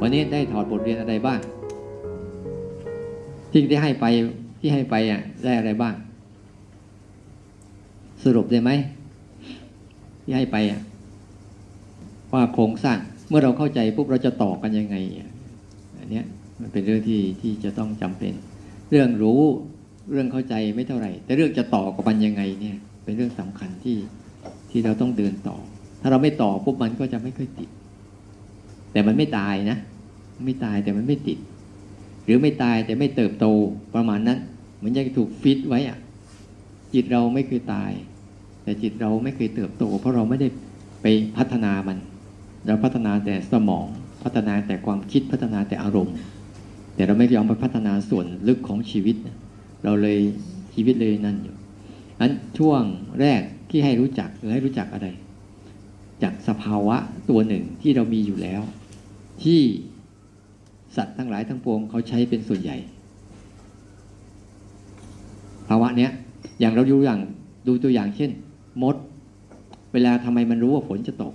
วันนี้ได้ถอดบทเรียนอะไรบ้างที่ที่ให้ไปที่ให้ไปอะ ได้อะไรบ้าง สรุปได้ไหมที่ให้ไปอะ ว่าโครงสร้างเมื่อเราเข้าใจปุ๊บเราจะต่อกันยังไงอันเนี้ย มันเป็นเรื่องที่ที่จะต้องจำเป็น เรื่องรู้เรื่องเข้าใจไม่เท่าไหร่ แต่เรื่องจะต่อกับมันยังไงเนี่ย เป็นเรื่องสำคัญที่ที่เราต้องเดินต่อ ถ้าเราไม่ต่อปุ๊บมันก็จะไม่ค่อยติด แต่มันไม่ตายนะ ไม่ตายแต่มันไม่ติด หรือไม่ตายแต่ไม่เติบโตประมาณนั้นเหมือนยังถูกฟิตไว้อะจิตเราไม่เคยตาย แต่จิตเราไม่เคยเติบโต เพราะเราไม่ได้ไปพัฒนามัน เราพัฒนาแต่สมองพัฒนาแต่ความคิดพัฒนาแต่อารมณ์ แต่เราไม่ยอมไปพัฒนาส่วนลึกของชีวิต เราเลยชีวิตเลยนั่นอยู่อันช่วงแรกที่ให้รู้จักหรือให้รู้จักอะไร จากสภาวะตัวหนึ่งที่เรามีอยู่แล้ว ที่ สัตว์ทั้งหลายทั้งปวงเขาใช้เป็นส่วนใหญ่ ภาวะเนี้ยอย่างเราดูอย่างดูตัวอย่างเช่น มด เวลาทำไมมันรู้ว่าฝนจะตก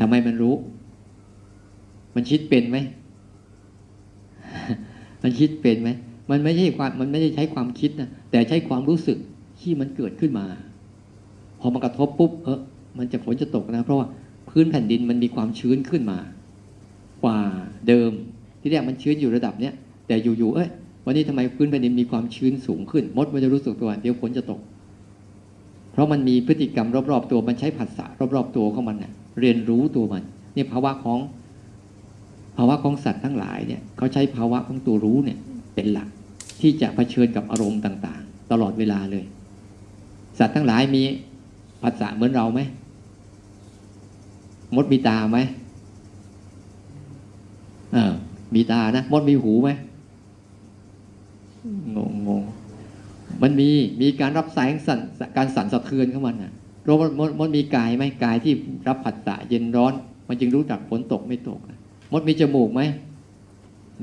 ทำไมมันรู้ มันคิดเป็นไหม มันคิดเป็นไหม มันไม่ใช่ความมันไม่ได้ใช้ความคิดนะแต่ใช้ความรู้สึกที่มันเกิดขึ้นมา พอมันกระทบปุ๊บเออมันจะฝนจะตกนะ เพราะว่าพื้นแผ่นดินมันมีความชื้นขึ้นมา กว่าเดิม ที่แรกมันชื้นอยู่ระดับเนี้ยแต่อยู่ๆเอ้ยวันนี้ทำไมพื้นแผ่นดินมีความชื้นสูงขึ้น มดมันจะรู้สึกตัวเดี๋ยวฝนจะตก เพราะมันมีพฤติกรรมรอบๆตัวมันใช้ผัสสะรอบๆตัวของมันนะเรียนรู้ตัวมันนี่ภาวะของภาวะของสัตว์ทั้งหลายเนี่ยเขาใช้ภาวะของตัวรู้เนี่ย เป็นหลักที่จะเผชิญกับอารมณ์ต่าง ๆ ตลอดเวลาเลย สัตว์ทั้งหลายมีภาษาเหมือนเราไหมมดมีตาไหม อมีตานะมดมีหูไหมงงงมันมีมีการรับแสงสั่นการสั่นสะเทือนของมันอะรมมดมดมีกายไหมกายที่รับผัสสะเย็นร้อน มันจึงรู้จักฝนตกไม่ตกมดมีจมูกไหม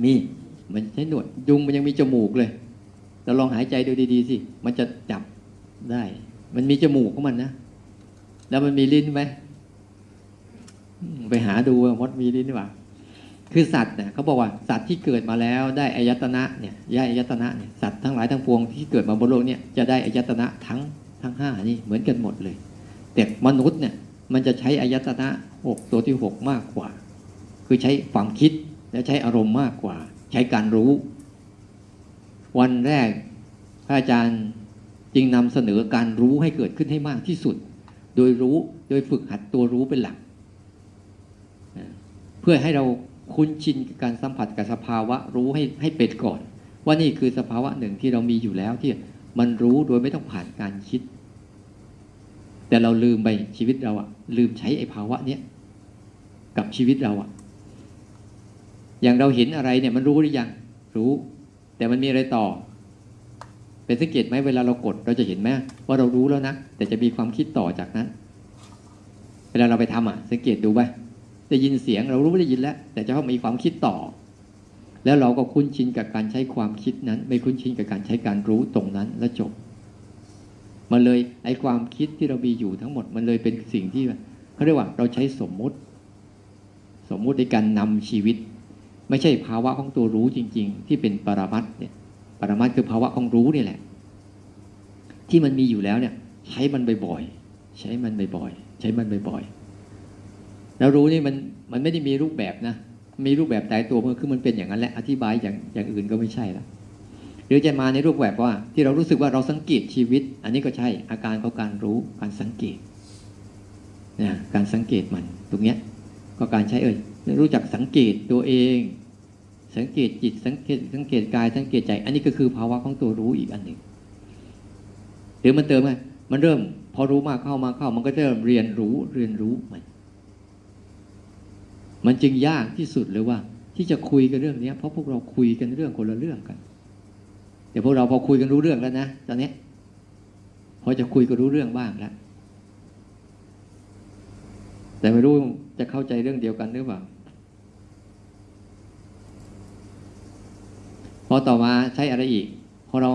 มีมันใช้หนวดยุงมันยังมีจมูกเลยเราลองหายใจดูดีๆสิมันจะจับได้ มันมีจมูกของมันนะแล้วมันมีลิ้นไหมไปหาดูว่ามดมีลิ้นหรือเปล่า คือสัตว์เนี่ยเขาบอกว่าสัตว์ที่เกิดมาแล้วได้อายตนะเนี่ยย่าอายตนะเนี่ยสัตว์ทั้งหลายทั้งปวงที่เกิดมาบนโลกเนี่ยจะได้อายตนะทั้งทั้งห้านี่เหมือนกันหมดเลย แต่มนุษย์เนี่ยมันจะใช้อายตนะหกตัวที่หกมากกว่า คือใช้ความคิดและใช้อารมณ์มากกว่า ใช้การรู้ วันแรกพระอาจารย์จึงนำเสนอการรู้ให้เกิดขึ้นให้มากที่สุด โดยรู้โดยฝึกหัดตัวรู้เป็นหลัก เพื่อให้เรา คุ้นชินกับการสัมผัสกับสภาวะรู้ให้ให้เป็นก่อน ว่านี่คือสภาวะหนึ่งที่เรามีอยู่แล้วที่มันรู้โดยไม่ต้องผ่านการคิด แต่เราลืมไปชีวิตเราอะลืมใช้ไอ้ภาวะเนี้ยกับชีวิตเราอะอย่างเราเห็นอะไรเนี่ยมันรู้หรือยังรู้ แต่มันมีอะไรต่อ เป็นสังเกตไหมเวลาเรากดเราจะเห็นไหมว่าเรารู้แล้วนะแต่จะมีความคิดต่อจากนั้น เวลาเราไปทำอะ สังเกตดูไป ได้ยินเสียงเรารู้ไม่ได้ยินแล้ว แต่จะต้องมีความคิดต่อ แล้วเราก็คุ้นชินกับการใช้ความคิดนั้น ไม่คุ้นชินกับการใช้การรู้ตรงนั้นแล้วจบ มันเลยไอ้ความคิดที่เรามีอยู่ทั้งหมด มันเลยเป็นสิ่งที่เขาเรียกว่าเราใช้สมมุติ สมมุติในการนำชีวิต ไม่ใช่ภาวะของตัวรู้จริง ๆ ที่เป็นปรมัตเนี่ยปรมัตคือภาวะของรู้นี่แหละ ที่มันมีอยู่แล้วเนี่ย ใช้มันบ่อยๆใช้มันบ่อยๆใช้มันบ่อยๆ แล้วรู้นี่มันมันไม่ได้มีรูปแบบนะมีรูปแบบตายตัวมันคือมันเป็นอย่างนั้นแหละอธิบายอย่างอย่างอื่นก็ไม่ใช่ละรือจะมาในรูปแบบว่าที่เรารู้สึกว่าเราสังเกตชีวิต อันนี้ก็ใช่อาการของการรู้การสังเกตนะการสังเกตมันตรงเนี้ยก็การใช้เอ่ยรู้จักสังเกตตัวเอง สังเกตจิตสังเกตสังเกตกายสังเกตใจ อันนี้ก็คือภาวะของตัวรู้อีกอันหนึ่งหรือมันเติมไงมันเริ่ม พอรู้มากเข้ามาเข้ามันก็เริ่มเรียนรู้เรียนรู้มัน มันจึงยากที่สุดเลยว่า ที่จะคุยกันเรื่องนี้เพราะพวกเราคุยกันเรื่องคนละเรื่องกัน เดี๋ยวพวกเราพอคุยกันรู้เรื่องแล้วนะตอนนี้พอจะคุยก็รู้เรื่องบ้างแล้วแต่ไม่รู้จะเข้าใจเรื่องเดียวกันหรือเปล่าพอต่อมาใช้อะไรอีกพอเรา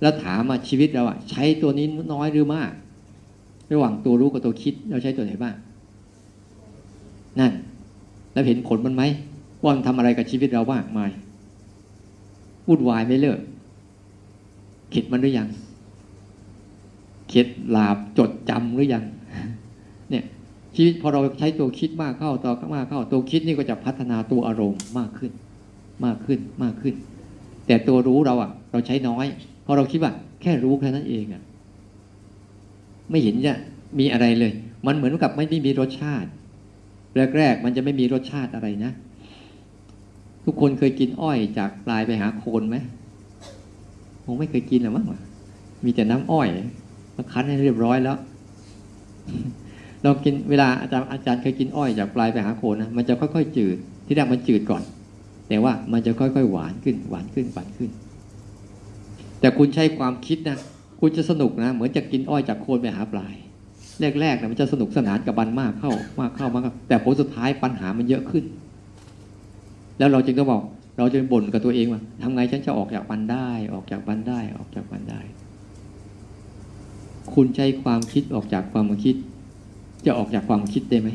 แล้วถามมาชีวิตเราอะใช้ตัวนี้น้อยหรือมาก ระหว่างตัวรู้กับตัวคิด เราใช้ตัวไหนบ้าง นั่น แล้วเห็นผลมันไหมว่ามันทำอะไรกับชีวิตเราบ้างไม่วุ่นวายไม่เลิกเข็ดมันหรือยังเข็ดหลาบจดจำหรือยัง เนี่ยชีวิตพอเราใช้ตัวคิดมากเข้าต่อมากเข้า ตัวคิดนี่ก็จะพัฒนาตัวอารมณ์มากขึ้น มากขึ้นมากขึ้น แต่ตัวรู้เราอะ เราใช้น้อยเพราะเราคิดว่าแค่รู้แค่นั้นเองอะ ไม่เห็นจะมีอะไรเลย มันเหมือนกับไม่ได้มีรสชาติ แรกๆมันจะไม่มีรสชาติอะไรนะ ทุกคนเคยกินอ้อยจากปลายไปหาโคนไหมคงไม่เคยกินหรอมั้งมีแต่น้ำอ้อยมาคั้นให้เรียบร้อยแล้วเรากินเวลาอาจารย์อาจารย์เคยกินอ้อยจากปลายไปหาโคนนะมันจะค่อยๆจืด ที่แรกมันจืดก่อน แต่ว่ามันจะค่อยๆหวานขึ้น หวานขึ้นหวานขึ้น แต่คุณใช้ความคิดนะคุณจะสนุกนะ เหมือนจะกินอ้อยจากโคนไปหาปลาย แรกๆนะมันจะสนุกสนานกับบันมากเข้ามากเข้ามากแต่ผลสุดท้ายปัญหามันเยอะขึ้น แล้วเราจึงต้องบอก เราจะบ่นกับตัวเองว่าทำไงฉันจะออกจากบันได้ ออกจากบันได้ ออกจากบันได้ คุณใช้ความคิดออกจากความคิด จะออกจากความคิดได้ไหม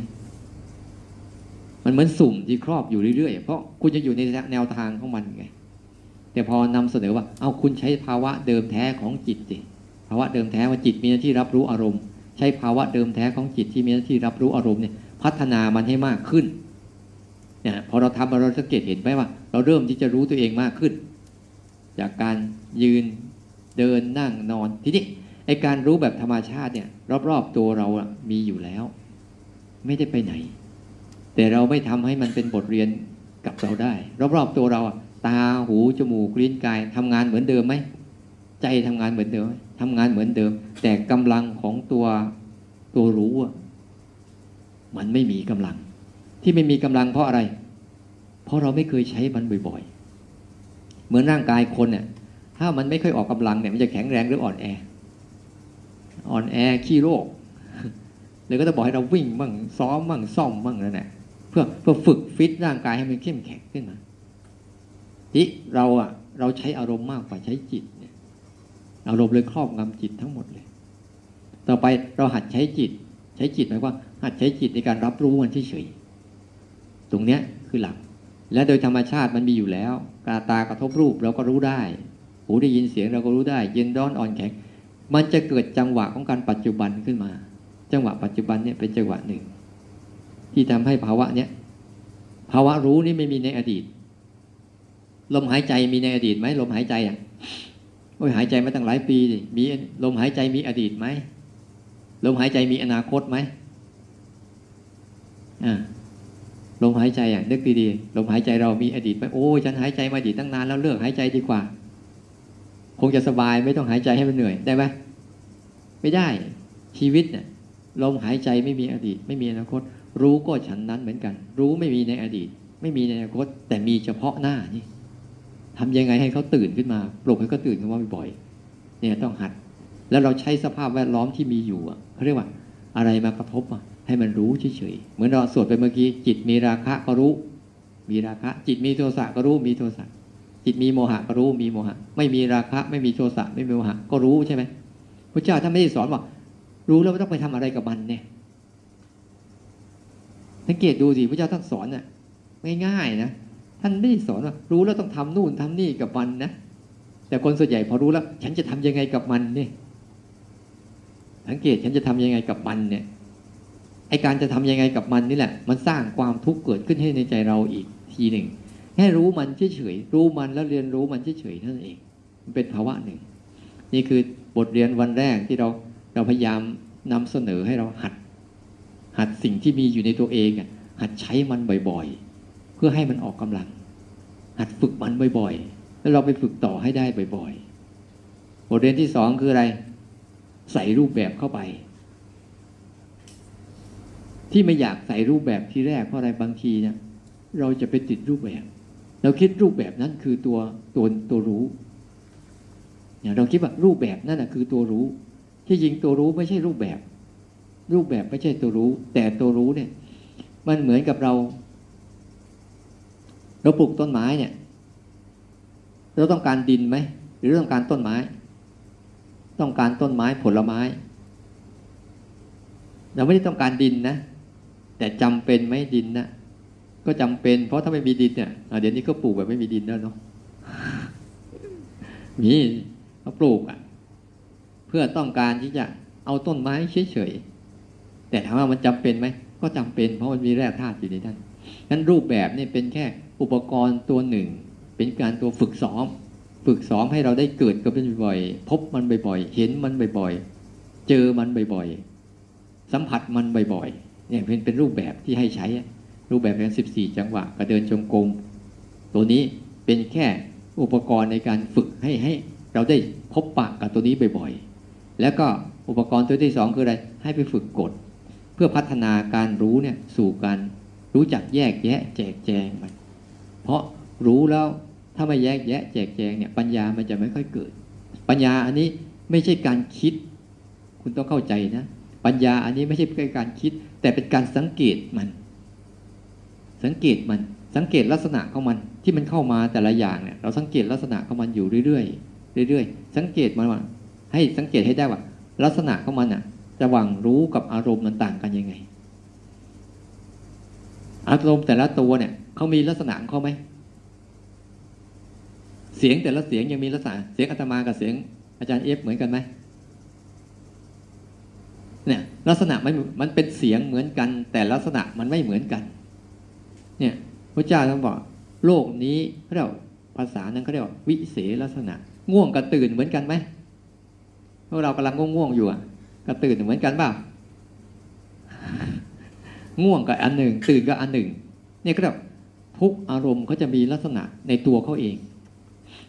มันเหมือนสุ่มที่ครอบอยู่เรื่อยๆเพราะคุณจะอยู่ในแนวทางของมันไงแต่พอนำเสนอว่า เอาคุณใช้ภาวะเดิมแท้ของจิตสิภาวะเดิมแท้ว่าจิตมีหน้าที่รับรู้อารมณ์ ใช้ภาวะเดิมแท้ของจิตที่มีหน้าที่รับรู้อารมณ์เนี่ยพัฒนามันให้มากขึ้นเนี่ยพอเราทำเราสังเกตเห็นไหมว่า เราเริ่มที่จะรู้ตัวเองมากขึ้น จากการยืนเดินนั่งนอนทีนี้ไอการรู้แบบธรรมชาติเนี่ยรอบๆตัวเราอะมีอยู่แล้ว ไม่ได้ไปไหน แต่เราไม่ทำให้มันเป็นบทเรียนกับเราได้ รอบๆตัวเราอะตาหูจมูกลิ้นกายทำงานเหมือนเดิมไหม ใจทำงานเหมือนเดิมทำงานเหมือนเดิม แต่กำลังของตัวตัวรู้อะมันไม่มีกำลัง ที่ไม่มีกำลังเพราะอะไร เพราะเราไม่เคยใช้มันบ่อยๆ เหมือนร่างกายคนเนี่ยถ้ามันไม่ค่อยออกกำลังเนี่ยมันจะแข็งแรงหรืออ่อนแอ อ่อนแอขี้โรคเลยก็จะบอกให้เราวิ่งบ้างซ้อมบ้างซ่อมบ้างนั่นแหละเพื่อเพื่อฝึกฟิตร่างกายให้มันเข้มแข็งขึ้นมาที่เราอะเราใช้อารมณ์มากกว่าใช้จิต อารมณ์เลยครอบงำจิตทั้งหมดเลย ต่อไปเราหัดใช้จิต ใช้จิตหมายว่า หัดใช้จิตในการรับรู้มันเฉยๆตรงเนี้ยคือหลัก และโดยธรรมชาติมันมีอยู่แล้วกาตากระทบรูปเราก็รู้ได้ หูได้ยินเสียงเราก็รู้ได้ เย็นร้อนอ่อนแข็งมันจะเกิดจังหวะของการปัจจุบันขึ้นมา จังหวะปัจจุบันเนี่ยเป็นจังหวะหนึ่ง ที่ทำให้ภาวะเนี้ยภาวะรู้นี่ไม่มีในอดีต ลมหายใจมีในอดีตไหมลมหายใจอะ โอ้ยหายใจมาตั้งหลายปีดิมีลมหายใจมีอดีตไหมลมหายใจมีอนาคตไหมอ่าลมหายใจอะนึกดีๆลมหายใจเรามีอดีตไหมโอ้ฉันหายใจมาอดีตตั้งนานแล้วเลิกหายใจดีกว่า คงจะสบายไม่ต้องหายใจให้มันเหนื่อยได้ไหมไม่ได้ชีวิตเนี่ยลมหายใจไม่มีอดีต ไม่มีอนาคต รู้ก็ฉันนั้นเหมือนกัน รู้ไม่มีในอดีต ไม่มีในอนาคต แต่มีเฉพาะหน้านี่ ทำยังไงให้เขาตื่นขึ้นมาปลุกให้เขาตื่นขึ้นมาบ่อยๆเนี่ยต้องหัด แล้วเราใช้สภาพแวดล้อมที่มีอยู่อะเขาเรียกว่าอะไรมากระทบอะให้มันรู้เฉยๆเหมือนเราสวดไปเมื่อกี้จิตมีราคะก็รู้ มีราคะ จิตมีโทสะก็รู้มีโทสะจิตมีโมหะก็รู้มีโมหะ ไม่มีราคะ ไม่มีโทสะไม่มีโมหะก็รู้ใช่ไหมพระเจ้าท่านไม่ได้สอนว่า รู้แล้วไม่ต้องไปทำอะไรกับมันเนี่ยสังเกตดูสิพระเจ้าท่านสอนน่ะง่ายๆนะ ท่านไม่ได้สอนว่ารู้แล้วต้องทำนู่นทำนี่กับมันนะแต่คนส่วนใหญ่พอรู้แล้ว ฉันจะทำยังไงกับมันเนี่ยสังเกตฉันจะทำยังไงกับมันเนี่ยไอการจะทำยังไงกับมันนี่แหละ มันสร้างความทุกข์เกิดขึ้นให้ในใจเราอีกทีหนึ่งแค่รู้มันเฉยๆรู้มันแล้วเรียนรู้มันเฉยๆนั่นเองมันเป็นภาวะหนึ่ง นี่คือบทเรียนวันแรกที่เราเราพยายามนำเสนอให้เราหัด หัดสิ่งที่มีอยู่ในตัวเองอะหัดใช้มันบ่อยๆ เพื่อให้มันออกกำลัง หัดฝึกมันบ่อยๆ แล้วเราไปฝึกต่อให้ได้บ่อยๆ บทเรียนที่สองคืออะไร ใส่รูปแบบเข้าไป ที่ไม่อยากใส่รูปแบบที่แรกเพราะอะไรบางทีเนี่ยเราจะไปติดรูปแบบ เราคิดรูปแบบนั้นคือตัวตัวตัวรู้อย่างเราคิดว่ารูปแบบนั่นแหะคือตัวรู้ ที่จริงตัวรู้ไม่ใช่รูปแบบ รูปแบบไม่ใช่ตัวรู้ แต่ตัวรู้เนี่ย มันเหมือนกับเรา เราปลูกต้นไม้เนี่ย เราต้องการดินไหมหรือต้องการต้นไม้ ต้องการต้นไม้ผลไม้ เราไม่ได้ต้องการดินนะ แต่จำเป็นไหมดินนะก็จำเป็นเพราะถ้าไม่มีดินเนี่ยเดี๋ยวนี้ก็ปลูกแบบไม่มีดินแล้วเนาะมีเขาปลูกอะ เพื่อต้องการที่จะเอาต้นไม้เฉยๆแต่ถามว่ามันจำเป็นไหมก็จำเป็นเพราะมันมีแร่ธาตุอยู่ในนั้นนั้นรูปแบบนี่เป็นแค่ อุปกรณ์ตัวหนึ่ง เป็นการตัวฝึกซ้อม ฝึกซ้อมให้เราได้เกิดกับมันบ่อยๆพบมันบ่อยๆเห็นมันบ่อยๆเจอมันบ่อยๆสัมผัสมันบ่อยๆเนี่ยเป็นเป็นรูปแบบที่ให้ใช้ รูปแบบเป็นสิบสี่จังหวะกระเดินจงกรมตัวนี้เป็นแค่อุปกรณ์ในการฝึกให้ให้เราได้พบปะกับตัวนี้บ่อยๆแล้วก็อุปกรณ์ตัวที่สองคืออะไรให้ไปฝึกกด เพื่อพัฒนาการรู้เนี่ยสู่การรู้จักแยกแยะแจกแจงมัน เพราะรู้แล้วถ้าไม่แยกแยะแจกแจงเนี่ยปัญญามันจะไม่ค่อยเกิด ปัญญาอันนี้ไม่ใช่การคิด คุณต้องเข้าใจนะ ปัญญาอันนี้ไม่ใช่การคิด แต่เป็นการสังเกตมัน สังเกตมันสังเกตลักษณะของมันที่มันเข้ามาแต่ละอย่างเนี่ยเราสังเกตลักษณะของมันอยู่เรื่อยๆเรื่อยๆ สังเกตมันว่าให้สังเกตให้ได้ว่า ลักษณะของมันอะระหว่างรู้กับอารมณ์มันต่างกันยังไง อารมณ์แต่ละตัวเนี่ย เขามีลักษณะของเขาไหม เสียงแต่ละเสียงยังมีลักษณะ เสียงอาตมากับเสียง อาจารย์เอฟเหมือนกันไหมเนี่ย ลักษณะมันมันเป็นเสียงเหมือนกัน แต่ลักษณะมันไม่เหมือนกัน เนี่ยพระเจ้าท่านบอก โลกนี้เขาเรียกภาษานั้นเขาเรียกว่าวิเศษลักษณะ ง่วงกับตื่นเหมือนกันไหมพวกเรากำลังง่วงๆอยู่อะกับตื่นเหมือนกันเปล่าง่วงกับอันหนึ่ง ตื่นกับอันหนึ่งเนี่ยก็แบบ ทุกอารมณ์เขาจะมีลักษณะในตัวเขาเอง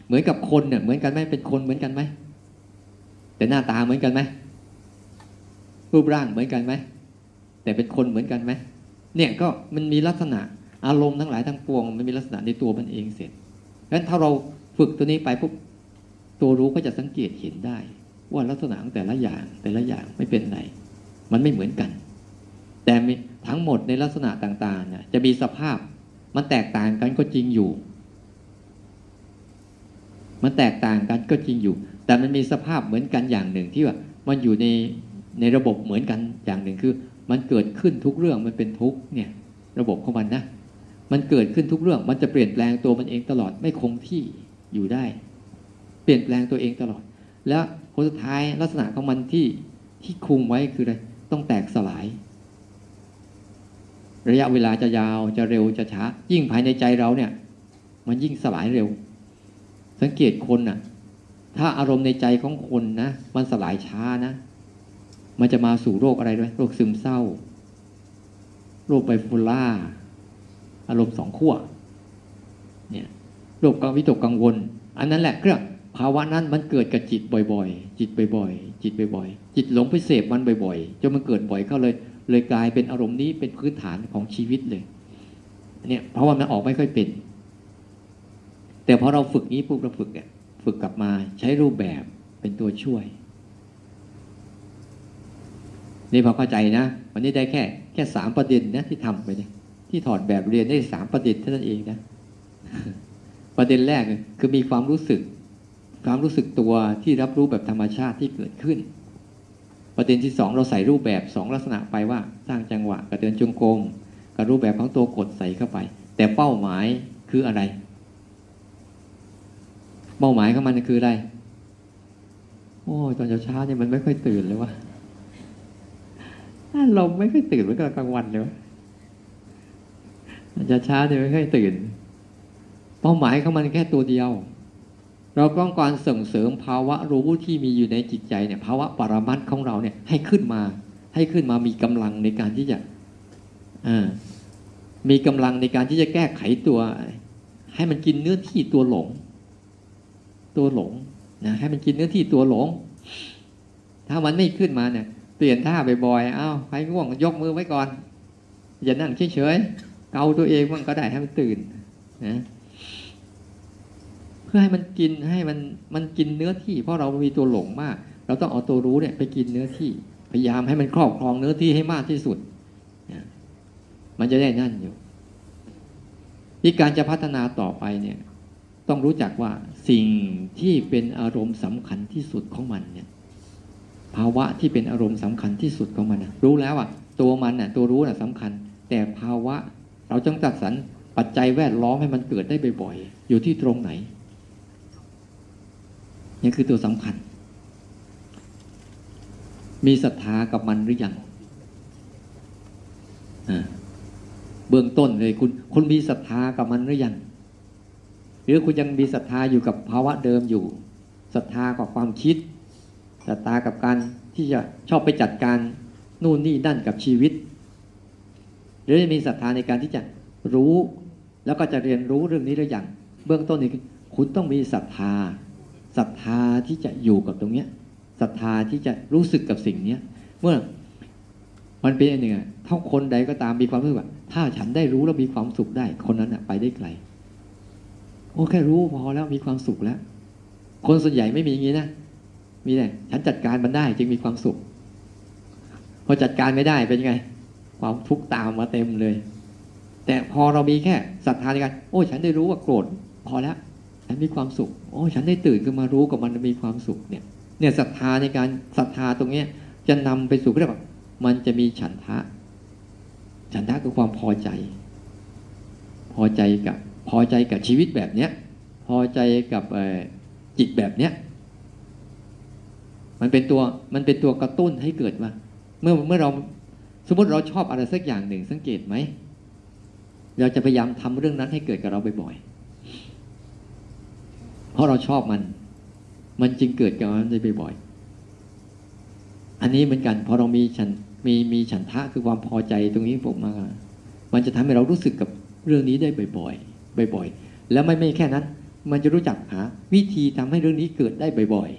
เหมือนกับคนเนี่ยเหมือนกันไหมเป็นคนเหมือนกันไหมแต่หน้าตาเหมือนกันไหมรูปร่างเหมือนกันไหมแต่เป็นคนเหมือนกันไหมเนี่ยก็มันมีลักษณะอารมณ์ทั้งหลายทั้งปวง มันมีลักษณะในตัวมันเองเสร็จงั้นถ้าเราฝึกตัวนี้ไปปุ๊บตัวรู้ก็จะสังเกตเห็นได้ ว่าลักษณะของแต่ละอย่างแต่ละอย่างไม่เป็นไรมันไม่เหมือนกัน แต่ทั้งหมดในลักษณะต่างๆเนี่ยจะมีสภาพ มันแตกต่างกันก็จริงอยู่ มันแตกต่างกันก็จริงอยู่ แต่มันมีสภาพเหมือนกันอย่างหนึ่งที่ว่า มันอยู่ในในระบบเหมือนกันอย่างหนึ่งคือ มันเกิดขึ้นทุกเรื่องมันเป็นทุกเนี่ย ระบบของมันนะ มันเกิดขึ้นทุกเรื่อง มันจะเปลี่ยนแปลงตัวมันเองตลอดไม่คงที่อยู่ได้ เปลี่ยนแปลงตัวเองตลอด แล้วผลสุดท้ายลักษณะของมันที่ที่คุมไว้คืออะไรต้องแตกสลาย ระยะเวลาจะยาวจะเร็วจะช้า ยิ่งภายในใจเราเนี่ย มันยิ่งสลายเร็ว สังเกตคนน่ะ ถ้าอารมณ์ในใจของคนนะมันสลายช้านะ มันจะมาสู่โรคอะไรด้วยโรคซึมเศร้า โรคไบโพล่าอารมณ์สองขั้วเนี่ยโรคกังวิตกกังวล อันนั้นแหละเครื่องภาวะนั้นมันเกิดกับจิตบ่อย ๆ จิตบ่อย ๆ จิตบ่อยๆจิตหลงไปเสพมันบ่อย ๆจนมันเกิดบ่อยเข้าเลย เลยกลายเป็นอารมณ์นี้เป็นพื้นฐานของชีวิตเลยเนี่ยเพราะว่ามันออกไม่ค่อยเป็น แต่พอเราฝึกนี้ปุ๊บเราฝึกอะฝึกกลับมาใช้รูปแบบเป็นตัวช่วย นี่พอเข้าใจนะวันนี้ได้แค่แค่สามประเด็นนะที่ทำไปเนี่ยที่ถอดแบบเรียนได้สามประเด็นเท่านั้นเองนะประเด็นแรกคือมีความรู้สึก ความรู้สึกตัวที่รับรู้แบบธรรมชาติที่เกิดขึ้น ประเด็นที่สองเราใส่รูปแบบสองลักษณะไปว่าสร้างจังหวะกับเดินจงกรมกับรูปแบบของตัวกดใส่เข้าไป แต่เป้าหมายคืออะไร เป้าหมายของมันคืออะไรโอ้ตอนเช้าเนี่ยมันไม่ค่อยตื่นเลยวะเราไม่ค่อยตื่นเหมือนกับกลางวันเลยวะจะช้าเดี๋ยไม่ค่อยตื่น เป้าหมายของมันแค่ตัวเดียว เราต้องการส่งเสริมภาวะรู้ที่มีอยู่ในจิตใจเนี่ยภาวะปรมัตของเราเนี่ยให้ขึ้นมา ให้ขึ้นมามีกำลังในการที่จะมีกำลังในการที่จะแก้ไขตัว ให้มันกินเนื้อที่ตัวหลง ตัวหลงนะให้มันกินเนื้อที่ตัวหลง ถ้ามันไม่ขึ้นมาเนี่ยเปลี่ยนท่าบ่อยๆอ้าวใครง่วงยกมือไว้ก่อนอย่านั่งเฉยๆเกาตัวเองมันก็ได้ให้มันตื่นนะ เพื่อให้มันกินให้มันมันกินเนื้อที่ เพราะเรามีตัวหลงมาก เราต้องเอาตัวรู้เนี่ยไปกินเนื้อที่ พยายามให้มันครอบครองเนื้อที่ให้มากที่สุดมันจะได้นั่นอยู่ ที่การจะพัฒนาต่อไปเนี่ย ต้องรู้จักว่าสิ่งที่เป็นอารมณ์สำคัญที่สุดของมันเนี่ย ภาวะที่เป็นอารมณ์สำคัญที่สุดของมันนะรู้แล้วอะ ตัวมันน่ะตัวรู้น่ะสำคัญ แต่ภาวะเราจงจัดสรรปัจจัยแวดล้อมให้มันเกิดได้บ่อยๆอยู่ที่ตรงไหน นี่คือตัวสำคัญ มีศรัทธากับมันหรือยังเบื้องต้นเลยคุณคุณมีศรัทธากับมันหรือยังหรือคุณยังมีศรัทธาอยู่กับภาวะเดิมอยู่ศรัทธากับความคิดศรัทธากับการที่จะชอบไปจัดการนู่นนี่นั่นกับชีวิต หรือมีศรัทธาในการที่จะรู้ แล้วก็จะเรียนรู้เรื่องนี้หรือยังเบื้องต้นนี่คุณต้องมีศรัทธา ศรัทธาที่จะอยู่กับตรงเนี้ยศรัทธาที่จะรู้สึกกับสิ่งเนี้ย เมื่อมันเป็นอย่างหนึ่งถ้าคนใดก็ตามมีความรู้สึกว่าถ้าฉันได้รู้แล้วมีความสุขได้ คนนั้นไปได้ไกลโอ้แค่รู้พอแล้วมีความสุขแล้ว คนส่วนใหญ่ไม่มีอย่างนี้นะมีแต่ฉันจัดการมันได้จึงมีความสุข พอจัดการไม่ได้เป็นยังไง ความทุกข์ตามมาเต็มเลย แต่พอเรามีแค่ศรัทธาในการโอ้ ฉันได้รู้ว่าโกรธพอแล้ว ฉันมีความสุขโอ้ฉันได้ตื่นขึ้นมารู้กับมันมีความสุขเนี่ยเนี่ยศรัทธาในการศรัทธาตรงเนี้ยจะนำไปสู่เรียกว่ามันจะมีฉันทะ ฉันทะคือความพอใจ พอใจกับพอใจกับชีวิตแบบเนี้ยพอใจกับจิตแบบเนี้ยมันเป็นตัวมันเป็นตัวกระตุ้นให้เกิดว่าเมื่อเมื่อเราสมมติเราชอบอะไรสักอย่างหนึ่งสังเกตไหม เราจะพยายามทำเรื่องนั้นให้เกิดกับเราบ่อยๆ เพราะเราชอบมัน มันจึงเกิดกับมันได้บ่อยๆอันนี้เหมือนกันพอเรามีฉันมีมีฉันทะคือความพอใจตรงนี้ผมมามันจะทำให้เรารู้สึกกับเรื่องนี้ได้บ่อยๆบ่อย ๆ แล้วไม่ไม่แค่นั้น มันจะรู้จักหาวิธีทำให้เรื่องนี้เกิดได้บ่อย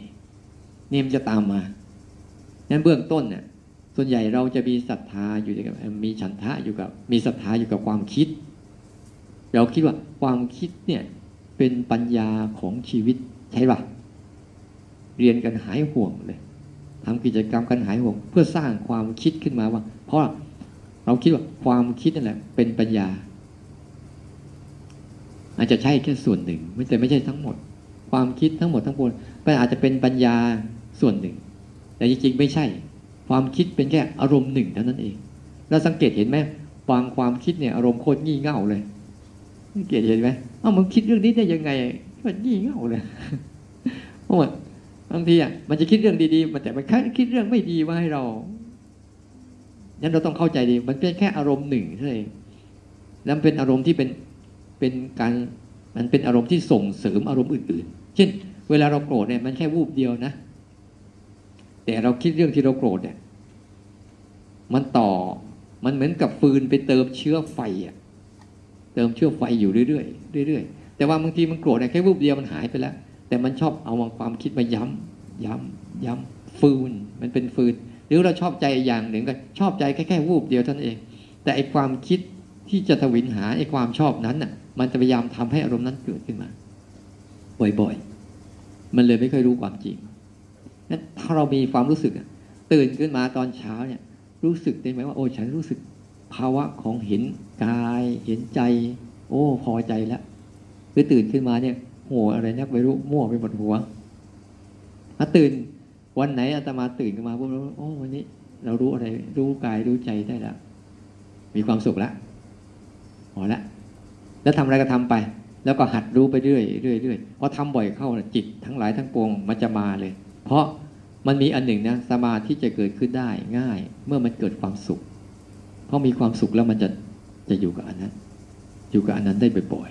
ๆเนี่ยมันจะตามมานั้นเบื้องต้นเนี่ยส่วนใหญ่เราจะมีศรัทธาอยู่กับมีฉันทะอยู่กับ มีศรัทธาอยู่กับความคิด เราคิดว่าความคิดเนี่ย เป็นปัญญาของชีวิตใช่ปะเรียนกันหายห่วงเลยทำกิจกรรมกันหายห่วง เพื่อสร้างความคิดขึ้นมาว่า เพราะเราคิดว่าความคิดนั่นแหละ เป็นปัญญา อาจจะใช่แค่ส่วนหนึ่ง ไม่แต่ไม่ใช่ทั้งหมด ความคิดทั้งหมดทั้งปวงก็อาจจะเป็นปัญญาส่วนหนึ่ง แต่จริงๆไม่ใช่ ความคิดเป็นแค่อารมณ์หนึ่งเท่านั้นเอง แล้วสังเกตเห็นไหมฟังความคิดเนี่ยอารมณ์โคตรงี่เง่าเลย เกตเห็นไหมเอ้ามึงคิดเรื่องนี้ได้ยังไงก็งี่เง่าเลยเพราะว่าบางทีอะมันจะคิดเรื่องดีๆมันแต่มันคิดเรื่องไม่ดีมาให้เรานั้นเราต้องเข้าใจดี มันเป็นแค่อารมณ์หนึ่งใช่แล้วเป็นอารมณ์ที่เป็นเป็นการมันเป็นอารมณ์ที่ส่งเสริมอารมณ์อื่นๆ เช่น เวลาเราโกรธเนี่ยมันแค่วูบเดียวนะ แต่เราคิดเรื่องที่เราโกรธเนี่ย มันต่อมันเหมือนกับฟืนไปเติมเชื้อไฟอะ เติมเชื้อไฟอยู่เรื่อยๆเรื่อยๆ แต่ว่าบางทีมันโกรธเนี่ยแค่วูบเดียวมันหายไปแล้ว แต่มันชอบเอาความคิดมาย้ำย้ำย้ำฟืนมันเป็นฟืนหรือเราชอบใจอย่างหนึ่งก็ชอบใจแค่แค่วูบเดียวท่านเอง แต่ไอความคิดที่จะทวินหาไอความชอบนั้นน่ะ มันจะพยายามทำให้อารมณ์นั้นเกิดขึ้นมา บ่อยๆ มันเลยไม่เคยรู้ความจริงนั้นถ้าเรามีความรู้สึกตื่นขึ้นมาตอนเช้าเนี่ย รู้สึกได้ไหมว่าโอ้ฉันรู้สึก ภาวะของเห็นกายเห็นใจ โอ้พอใจแล้วหรือตื่นขึ้นมาเนี่ยหัวอะไรนักไม่รู้มั่วไปหมดหัวถ้าตื่นวันไหนอาตมาตื่นขึ้นมาพวกเราโอ้วันนี้ เรารู้อะไร รู้กายรู้ใจได้แล้วมีความสุขแล้วพอล้วแล้วทำอะไรก็ทำไป แล้วก็หัดรู้ไปเรื่อยเรื่อยเรื่อยพอทำบ่อยเข้าจิตทั้งหลายทั้งปวงมันจะมาเลย เพราะมันมีอันหนึ่งนะสมาธิจะเกิดขึ้นได้ง่าย เมื่อมันเกิดความสุข พราะมีความสุขแล้วมันจะจะอยู่กับอันนั้น อยู่กับอันนั้นได้บ่อย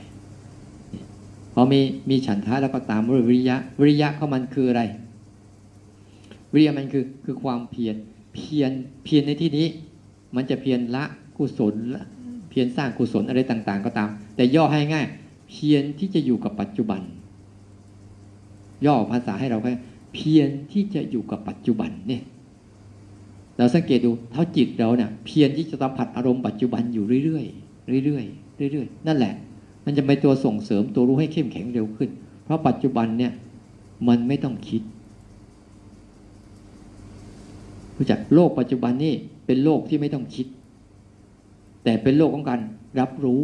ๆพอมีมีฉันทะแล้วก็ตามด้วยวิริยะ วิริยะเขามันคืออะไร วิริยะมันคือคือความเพียร เพียร เพียรในที่นี้ มันจะเพียรละกุศลละเพียรสร้างกุศลอะไรต่าง ๆ ก็ตาม แต่ย่อให้ง่าย เพียรที่จะอยู่กับปัจจุบัน ย่อภาษาให้เราแค่เพียรที่จะอยู่กับปัจจุบันเนี่ย เราสังเกตดูเท่าจิตเราเนี่ยเพียรที่จะสัมผัสอารมณ์ปัจจุบันอยู่เรื่อยๆเรื่อยๆเรื่อยๆ นั่นแหละ มันจะเป็นตัวส่งเสริมตัวรู้ให้เข้มแข็งเร็วขึ้น เพราะปัจจุบันเนี่ยมันไม่ต้องคิดรู้จักโลกปัจจุบันนี่เป็นโลกที่ไม่ต้องคิด แต่เป็นโลกของการรับรู้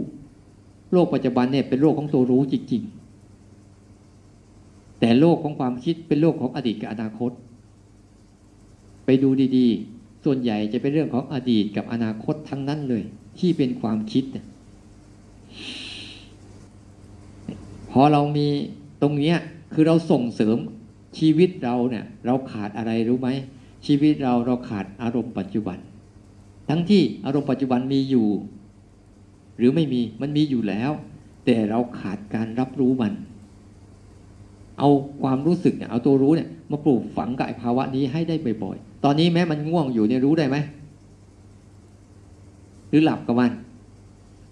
โลกปัจจุบันเนี่ยเป็นโลกของตัวรู้จริง ๆ แต่โลกของความคิดเป็นโลกของอดีตกับอนาคต ไปดูดีๆ ส่วนใหญ่จะเป็นเรื่องของอดีตกับอนาคตทั้งนั้นเลย ที่เป็นความคิด พอเรามีตรงเนี้ยคือเราส่งเสริมชีวิตเราเนี่ยเราขาดอะไรรู้ไหมชีวิตเราเราขาดอารมณ์ปัจจุบัน ทั้งที่อารมณ์ปัจจุบันมีอยู่ หรือไม่มีมันมีอยู่แล้ว แต่เราขาดการรับรู้มัน เอาความรู้สึกเนี่ยเอาตัวรู้เนี่ยมาปลูกฝังกับภาวะนี้ให้ได้บ่อยๆ ตอนนี้แม้มันง่วงอยู่เนี่ยรู้ได้ไหมหรือหลับกับมัน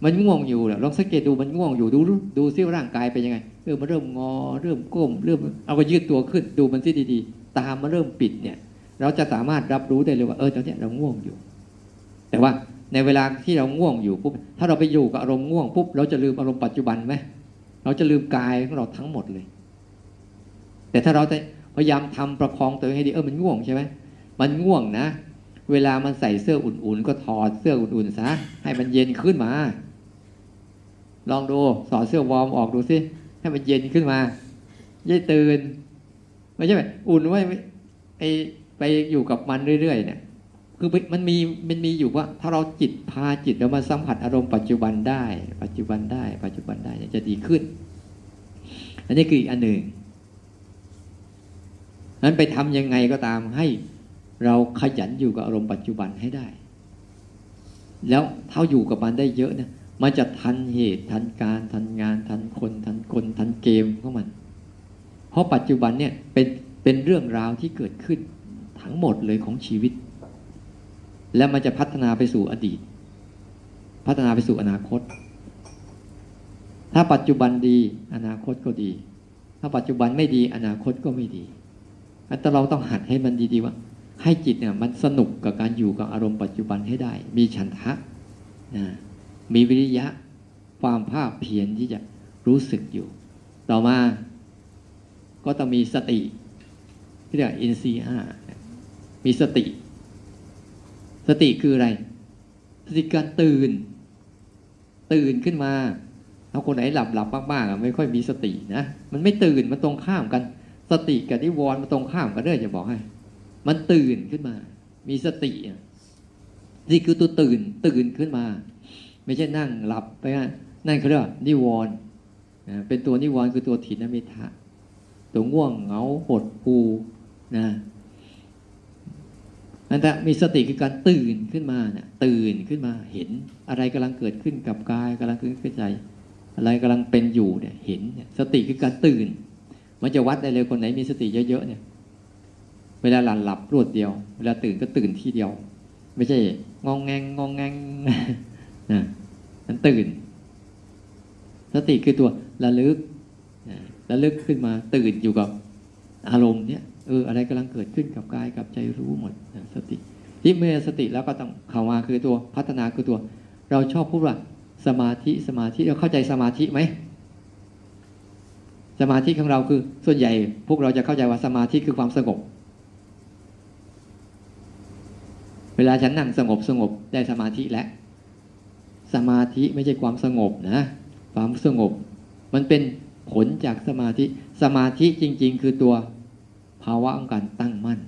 มันง่วงอยู่แหละลองสังเกตดูมันง่วงอยู่ดูดูซิร่างกายเป็นยังไงเออมันเริ่มงอ เริ่มก้ม เริ่มเอาก็ยืดตัวขึ้นดูมันซิดีๆ ตามมันเริ่มปิดเนี่ย เราจะสามารถรับรู้ได้เลยว่าเออตอนนี้เราง่วงอยู่ แต่ว่าในเวลาที่เราง่วงอยู่ปุ๊บถ้าเราไปอยู่กับอารมณ์ง่วงปุ๊บเราจะลืมอารมณ์ปัจจุบันไหมเราจะลืมกายของเราทั้งหมดเลย แต่ถ้าเราจะพยายามทำประคองตัวเองให้ดีเออมันง่วงใช่ไหมมันง่วงนะ เวลามันใส่เสื้ออุ่นๆ ก็ถอดเสื้ออุ่นๆซะให้มันเย็นขึ้นมา ลองดูสอดเสื้อวอร์มออกดูสิให้มันเย็นขึ้นมาย่ตื่นไม่ใช่ไหมอุ่นไว้ไอไปอยู่กับมันเรื่อยๆเนี่ย คือมันมีมันมีอยู่ว่า ถ้าเราจิตพาจิตเรามาสัมผัสอารมณ์ปัจจุบันได้ ปัจจุบันได้ ปัจจุบันได้จะดีขึ้น อันนี้คืออีกอันหนึ่ง นั้นไปทำยังไงก็ตามให้เราขยันอยู่กับอารมณ์ปัจจุบันให้ได้ แล้วเท่าอยู่กับมันได้เยอะเนี่ยมันจะทันเหตุทันการทันงานทันคนทันคนทันเกมของมัน เพราะปัจจุบันเนี่ยเป็นเป็นเรื่องราวที่เกิดขึ้นทั้งหมดเลยของชีวิต และมันจะพัฒนาไปสู่อดีต พัฒนาไปสู่อนาคต ถ้าปัจจุบันดีอนาคตก็ดี ถ้าปัจจุบันไม่ดีอนาคตก็ไม่ดี แต่เราต้องหัดให้มันดีๆว่า ให้จิตเนี่ยมันสนุกกับการอยู่กับอารมณ์ปัจจุบันให้ได้ มีฉันทะนะมีวิริยะความภาคเพียรที่จะรู้สึกอยู่ ต่อมาก็ต้องมีสติที่เรียกอินทรีห้ามีสติ สติคืออะไร สติการตื่น ตื่นขึ้นมาถ้าคนไหนหลับหลับมากๆไม่ค่อยมีสตินะ มันไม่ตื่นมันตรงข้ามกัน สติกับนิวรณ์มันตรงข้ามกันเรื่อยจะบอกให้ มันตื่นขึ้นมา มีสตินี่คือตัวตื่นตื่นขึ้นมา ไม่ใช่นั่งหลับไปนั่นเขาเรียกนิวรณ์เป็นตัวนิวรณ์คือตัวถินมิทะตัวง่วงเหงาหดหูนะนั่นแหละมีสติคือการตื่นขึ้นมาเนี่ยตื่นขึ้นมาเห็นอะไรกำลังเกิดขึ้นกับกายกำลังเกิดขึ้นใจ อะไรกำลังเป็นอยู่เนี่ยเห็นเนี่ยสติคือการตื่น มันจะวัดได้เลยคนไหนมีสติเยอะๆเนี่ย เวลาหลับหลับรวดเดียว เวลาตื่นก็ตื่นที่เดียว ไม่ใช่งองแงงงองแงงนะมันตื่น สติคือตัวระลึกระลึกขึ้นมาตื่นอยู่กับอารมณ์เนี้ยเอออะไรกำลังเกิดขึ้นกับกายกับใจรู้หมดนะสติ ที่เมื่อสติแล้วก็ต้องเข้ามาคือตัวพัฒนาคือตัว เราชอบพูดว่าสมาธิสมาธิเราเข้าใจสมาธิไหม สมาธิของเราคือส่วนใหญ่ พวกเราจะเข้าใจว่าสมาธิคือความสงบ เวลาฉันนั่งสงบสงบได้สมาธิแล้วสมาธิไม่ใช่ความสงบนะ ความสงบ มันเป็นผลจากสมาธิ สมาธิจริง ๆ คือตัวภาวะของการตั้งมั่น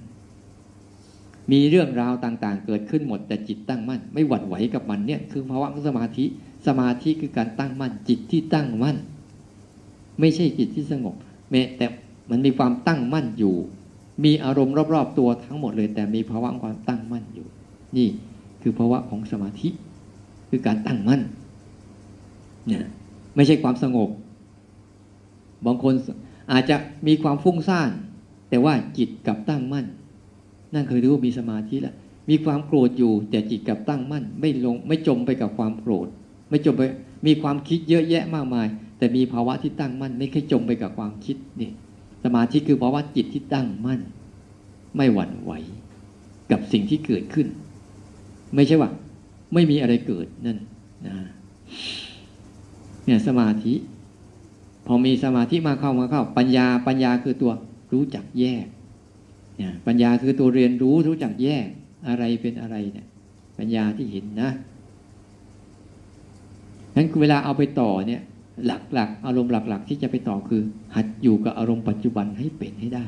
มีเรื่องราวต่างๆ เกิดขึ้นหมดแต่จิตตั้งมั่น ไม่หวั่นไหวกับมันเนี่ยคือภาวะของสมาธิ สมาธิคือการตั้งมั่นจิตที่ตั้งมั่น ไม่ใช่จิตที่สงบแม้แต่มันมีความตั้งมั่นอยู่ มีอารมณ์รอบๆตัวทั้งหมดเลย แต่มีภาวะความตั้งมั่นอยู่ นี่คือภาวะของสมาธิ คือการตั้งมั่นเนี่ยไม่ใช่ความสงบ บางคนอาจจะมีความฟุ้งซ่าน แต่ว่าจิตกับตั้งมั่น นั่นคือรู้ว่ามีสมาธิแล้วมีความโกรธอยู่ แต่จิตกับตั้งมั่น ไม่ลงไม่จมไปกับความโกรธ ไม่จมไปมีความคิดเยอะแยะมากมาย แต่มีภาวะที่ตั้งมั่น ไม่เคยจมไปกับความคิดนี่สมาธิคือภาวะจิตที่ตั้งมั่น ไม่หวั่นไหวกับสิ่งที่เกิดขึ้น ไม่ใช่ว่า ไม่มีอะไรเกิดนั่นนะเนี่ยสมาธิ พอมีสมาธิมาเข้ามาเข้า ปัญญาปัญญาคือตัวรู้จักแยกเนี่ยปัญญาคือตัวเรียนรู้รู้จักแยกอะไรเป็นอะไรเนี่ยปัญญาที่เห็นนะนั้นเวลาเอาไปต่อเนี่ย หลักๆ อารมณ์หลัก ๆ ที่จะไปต่อคือ หัดอยู่กับอารมณ์ปัจจุบันให้เป็นให้ได้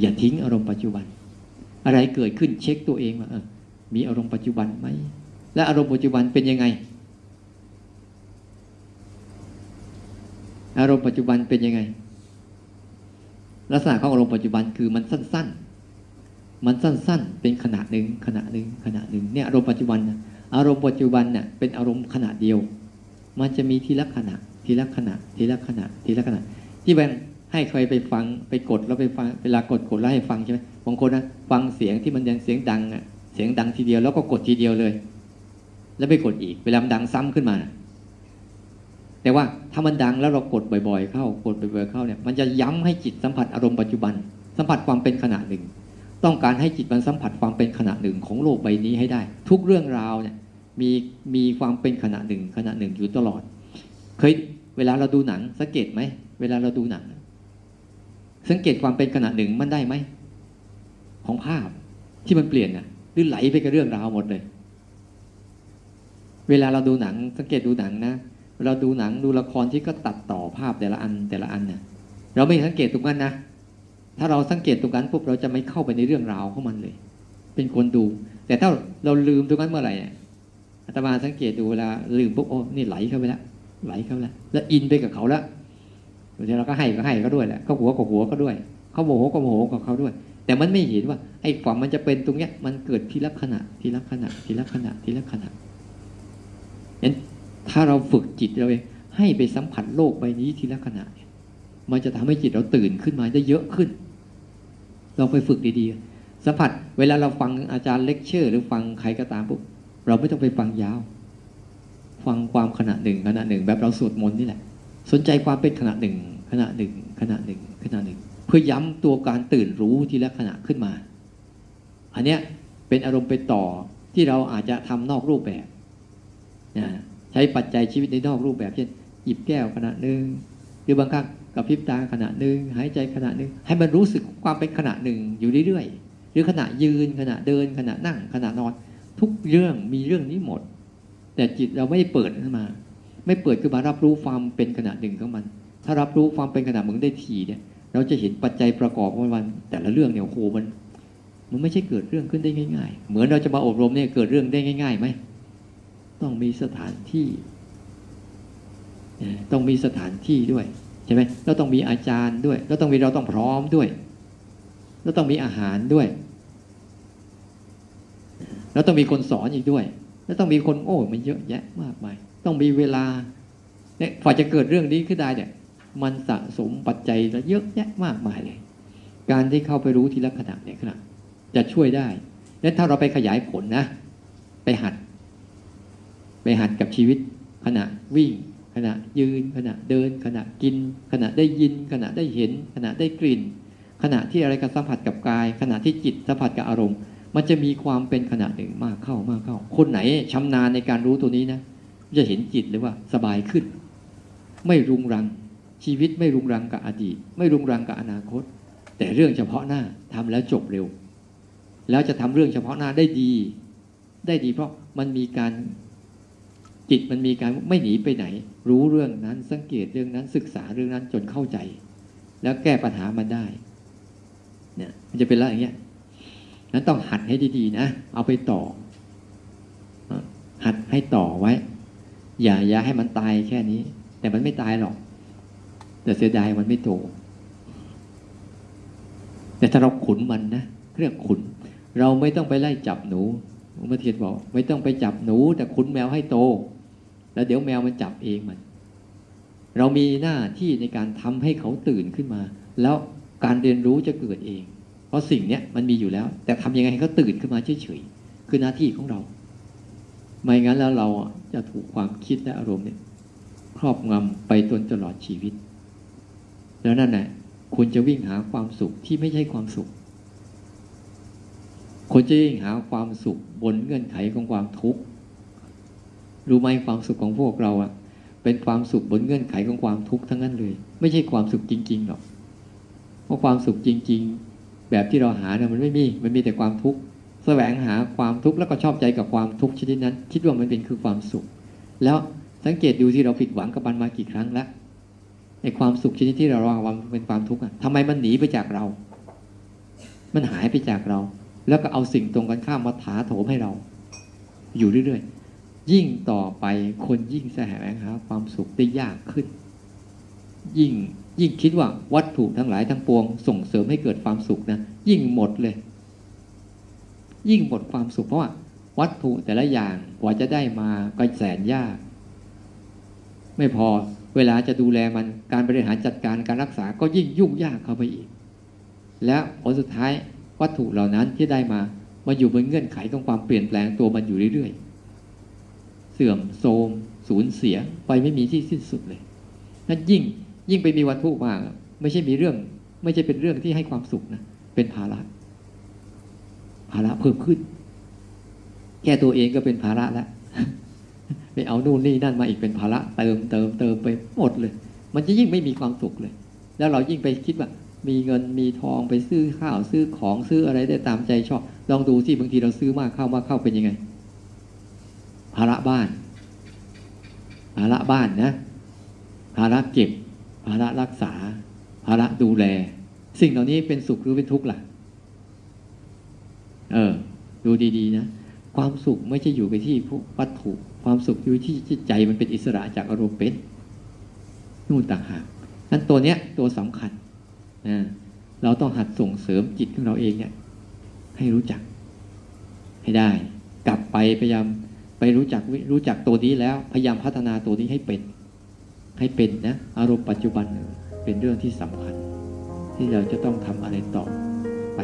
อย่าทิ้งอารมณ์ปัจจุบัน อะไรเกิดขึ้นเช็คตัวเองว่าเออมีอารมณ์ปัจจุบันไหมและอารมณ์ปัจจุบันเป็นยังไง อารมณ์ปัจจุบันเป็นยังไง ลักษณะของอารมณ์ปัจจุบันคือมันสั้น ๆ มันสั้น ๆ เป็นขณะหนึ่งขณะหนึ่งขณะหนึ่งเนี่ยอารมณ์ปัจจุบันนะอารมณ์ปัจจุบันเนี่ยเป็นอารมณ์ขณะเดียว มันจะมีทีละขณะ ทีละขณะ ทีละขณะ ทีละขณะ ที่แบงให้ใครไปฟังไปกดแล้วไปฟังเวลากดกดแล้วให้ฟังใช่ไหมบางคนนะฟังเสียงที่มันยังเสียงดังอะเสียงดังทีเดียวแล้วก็กดทีเดียวเลย แล้วไปกดอีกเวลามันดังซ้ำขึ้นมา แต่ว่าถ้ามันดังแล้วเรากดบ่อย ๆ เข้ากดบ่อยๆเข้าเนี่ยมันจะย้ำให้จิตสัมผัสอารมณ์ปัจจุบัน สัมผัสความเป็นขณะหนึ่ง ต้องการให้จิตมันสัมผัสความเป็นขณะหนึ่งของโลกใบนี้ให้ได้ ทุกเรื่องราวเนี่ย มีมีความเป็นขณะหนึ่งขณะหนึ่งอยู่ตลอด เคยเวลาเราดูหนังสังเกตไหมเวลาเราดูหนัง สังเกตความเป็นขณะหนึ่งมันได้ไหมของภาพที่มันเปลี่ยนน่ะหรือไหลไปกับเรื่องราวหมดเลย เวลาเราดูหนังสังเกตดูหนังนะเราดูหนังดูละครที่ก็ตัดต่อภาพแต่ละอันแต่ละอันเนี่ยเราไม่สังเกตตรงนั้นนะถ้าเราสังเกตตรงนั้นปุ๊บเราจะไม่เข้าไปในเรื่องราวของมันเลย เป็นคนดู แต่ถ้าเราลืมตรงนั้นเมื่อไหร่อา ตมาสังเกตดูเวลาลืมปุ๊บโอ้นี่ไหลเข้าไปแล้วไหลเข้าแล้วแล้วอินไปกับเขาแล้วบางทีเราก็ให้ก็ให้ก็ด้วยแหละเขาหัวก็หัวก็ด้วย เขาโมโหก็โมโหกับเขาด้วย แต่มันไม่เห็นว่า ไอ้ความมันจะเป็นตรงเนี้ย มันเกิดทีละขณะทีละขณะทีละขณะทีละขณะเห็นถ้าเราฝึกจิตเราเองให้ไปสัมผัสโลกใบนี้ทีละขณะมันจะทำให้จิตเราตื่นขึ้นมาได้เยอะขึ้นเราไปฝึกดีๆสัมผัส เวลาเราฟังอาจารย์เลคเชอร์ หรือฟังใครก็ตามปุ๊บ เราไม่ต้องไปฟังยาว ฟังความขณะหนึ่งขณะหนึ่ง แบบเราสวดมนต์นี่แหละ สนใจความเป็นขณะหนึ่ง ขณะหนึ่ง ขณะหนึ่ง ขณะหนึ่ง เพื่อย้ำตัวการตื่นรู้ทีละขณะขึ้นมา อันเนี้ยเป็นอารมณ์ไปต่อที่เราอาจจะทำนอกรูปแบบนะใช้ปัจจัยชีวิตในนอกรูปแบบเช่นหยิบแก้วขณะหนึ่งหรือบางครั้งกับพริบตาขณะหนึ่งหายใจขณะหนึ่งให้มันรู้สึกความเป็นขณะหนึ่งอยู่เรื่อยๆหรือขณะยืนขณะเดินขณะนั่งขณะนอน ทุกเรื่องมีเรื่องนี้หมด แต่จิตเราไม่เปิดขึ้นมา ไม่เปิดขึ้นมารับรู้ความเป็นขณะหนึ่งของมัน ถ้ารับรู้ความเป็นขณะมึงได้ทีเนี่ย เราจะเห็นปัจจัยประกอบของมันแต่ละเรื่องเนี่ยโอ้โหมันมันไม่ใช่เกิดเรื่องขึ้นได้ง่าย ๆ เหมือนเราจะมาอบรมเนี่ยเกิดเรื่องได้ง่ายๆไหมต้องมีสถานที่ ต้องมีสถานที่ด้วยใช่ไหมเราต้องมีอาจารย์ด้วย เราต้องมีเราต้องพร้อมด้วย เราต้องมีอาหารด้วย เราต้องมีคนสอนอีกด้วย แล้วต้องมีคนโอ้มันเยอะแยะมากมาย ต้องมีเวลาเนี่ยพอจะเกิดเรื่องนี้ขึ้นได้เนี่ย มันสะสมปัจจัยแล้วเยอะแยะมากมายเลย การที่เข้าไปรู้ทีละขณะเนี่ยขณะจะช่วยได้แล้วถ้าเราไปขยายผลนะ ไปหัด ไปหัดกับชีวิต ขณะวิ่ง ขณะยืน ขณะเดิน ขณะกิน ขณะได้ยิน ขณะได้เห็น ขณะได้กลิ่น ขณะที่อะไรกับสัมผัสกับกาย ขณะที่จิตสัมผัสกับอารมณ์ มันจะมีความเป็นขณะหนึ่งมากเข้ามากเข้า คนไหนชำนาญในการรู้ตัวนี้นะจะเห็นจิตเลยว่าสบายขึ้น ไม่รุงรัง ชีวิตไม่รุงรังกับอดีต ไม่รุงรังกับอนาคต แต่เรื่องเฉพาะหน้าทำแล้วจบเร็ว แล้วจะทำเรื่องเฉพาะหน้าได้ดี ได้ดีเพราะมันมีการจิตมันมีการไม่หนีไปไหน รู้เรื่องนั้นสังเกตเรื่องนั้นศึกษาเรื่องนั้นจนเข้าใจ แล้วแก้ปัญหามันได้เนี่ยมันจะเป็นอะไรอย่างเงี้ย นั้นต้องหัดให้ดีๆนะ เอาไปต่อ หัดให้ต่อไว้ อย่าอย่าให้มันตายแค่นี้ แต่มันไม่ตายหรอก แต่เสียดายมันไม่โต แต่ถ้าเราขุนมันนะเรียกขุน เราไม่ต้องไปไล่จับหนูอุมาเทียนบอก ไม่ต้องไปจับหนู แต่ขุนแมวให้โต แล้วเดี๋ยวแมวมันจับเองมัน เรามีหน้าที่ในการทำให้เขาตื่นขึ้นมา แล้วการเรียนรู้จะเกิดเอง เพราะสิ่งเนี้ยมันมีอยู่แล้ว แต่ทำยังไงให้เขาตื่นขึ้นมาเฉยๆคือหน้าที่ของเรา ไม่งั้นแล้วเราจะถูกความคิดและอารมณ์เนี่ย ครอบงำไปจนตลอดชีวิต แล้วนั่นแหละคุณจะวิ่งหาความสุขที่ไม่ใช่ความสุขคุณจะวิ่งหาความสุขบนเงื่อนไขของความทุกข์ รู้ไหมความสุขของพวกเราอะเป็นความสุขบนเงื่อนไขของความทุกข์ทั้งนั้นเลย ไม่ใช่ความสุขจริง ๆ หรอก เพราะความสุขจริง ๆ แบบที่เราหาเนี่ยมันไม่มี มันมีแต่ความทุกข์แสวงหาความทุกข์แล้วก็ชอบใจกับความทุกข์ชนิดนั้น คิดว่ามันเป็นคือความสุข แล้วสังเกตดูที่เราผิดหวังกับมันมากี่ครั้งแล้วในความสุขชนิดที่เราลอว่าเป็นความทุกข์อะทำไมมันหนีไปจากเรา มันหายไปจากเรา แล้วก็เอาสิ่งตรงกันข้ามมาถาโถมให้เรา อยู่เรื่อยๆ ยิ่งต่อไปคนยิ่งแสวงหาความสุขได้ยากขึ้น ยิ่ง ยิ่งคิดว่าวัตถุทั้งหลายทั้งปวง ส่งเสริมให้เกิดความสุขนะยิ่งหมดเลย ยิ่งหมดความสุขเพราะว่า วัตถุแต่ละอย่างกว่าจะได้มาก็แสนยาก ไม่พอเวลาจะดูแลมันการบริหารจัดการการรักษาก็ยิ่งยุ่งยากเข้าไปอีก แล้วผลสุดท้ายวัตถุเหล่านั้นที่ได้มามาอยู่บนเงื่อนไขของความเปลี่ยนแปลงตัวมันอยู่เรื่อยๆ เสื่อมโทรมสูญเสียไปไม่มีที่สิ้นสุดเลยนั่นยิ่ง ยิ่งไปมีวัตถุกข์มากไม่ใช่มีเรื่อง ไม่ใช่เป็นเรื่องที่ให้ความสุขนะเป็นภาระภาระเพิ่มขึ้น แค่ตัวเองก็เป็นภาระแล้วไปเอานู่นนี่นั่นมาอีกเป็นภาระเติมเติมเติมไปหมดเลย มันจะยิ่งไม่มีความสุขเลย แล้วเรายิ่งไปคิดว่า มีเงินมีทองไปซื้อข้าวซื้อของซื้ออะไรได้ตามใจชอบ ลองดูสิบางทีเราซื้อมากเข้ามากเข้าเป็นยังไง ภาระบ้าน ภาระบ้านนะ ภาระเก็บ ภาระรักษา ภาระดูแล สิ่งเหล่านี้เป็นสุขหรือเป็นทุกข์ล่ะ เออ ดูดีๆนะ ความสุขไม่ใช่อยู่ไปที่วัตถุ ความสุขอยู่ที่จิตใจมันเป็นอิสระจากอารมณ์เป็นนู่นต่างหากนั้นตัวเนี้ยตัวสำคัญนะเราต้องหัดส่งเสริมจิตของเราเองเนี่ย ให้รู้จัก ให้ได้ กลับไปพยายามไปรู้จักรู้จักตัวนี้แล้ว พยายามพัฒนาตัวนี้ให้เป็น ให้เป็นนะอารมณ์ปัจจุบันเป็นเรื่องที่สำคัญ ที่เราจะต้องทำอะไรต่อไป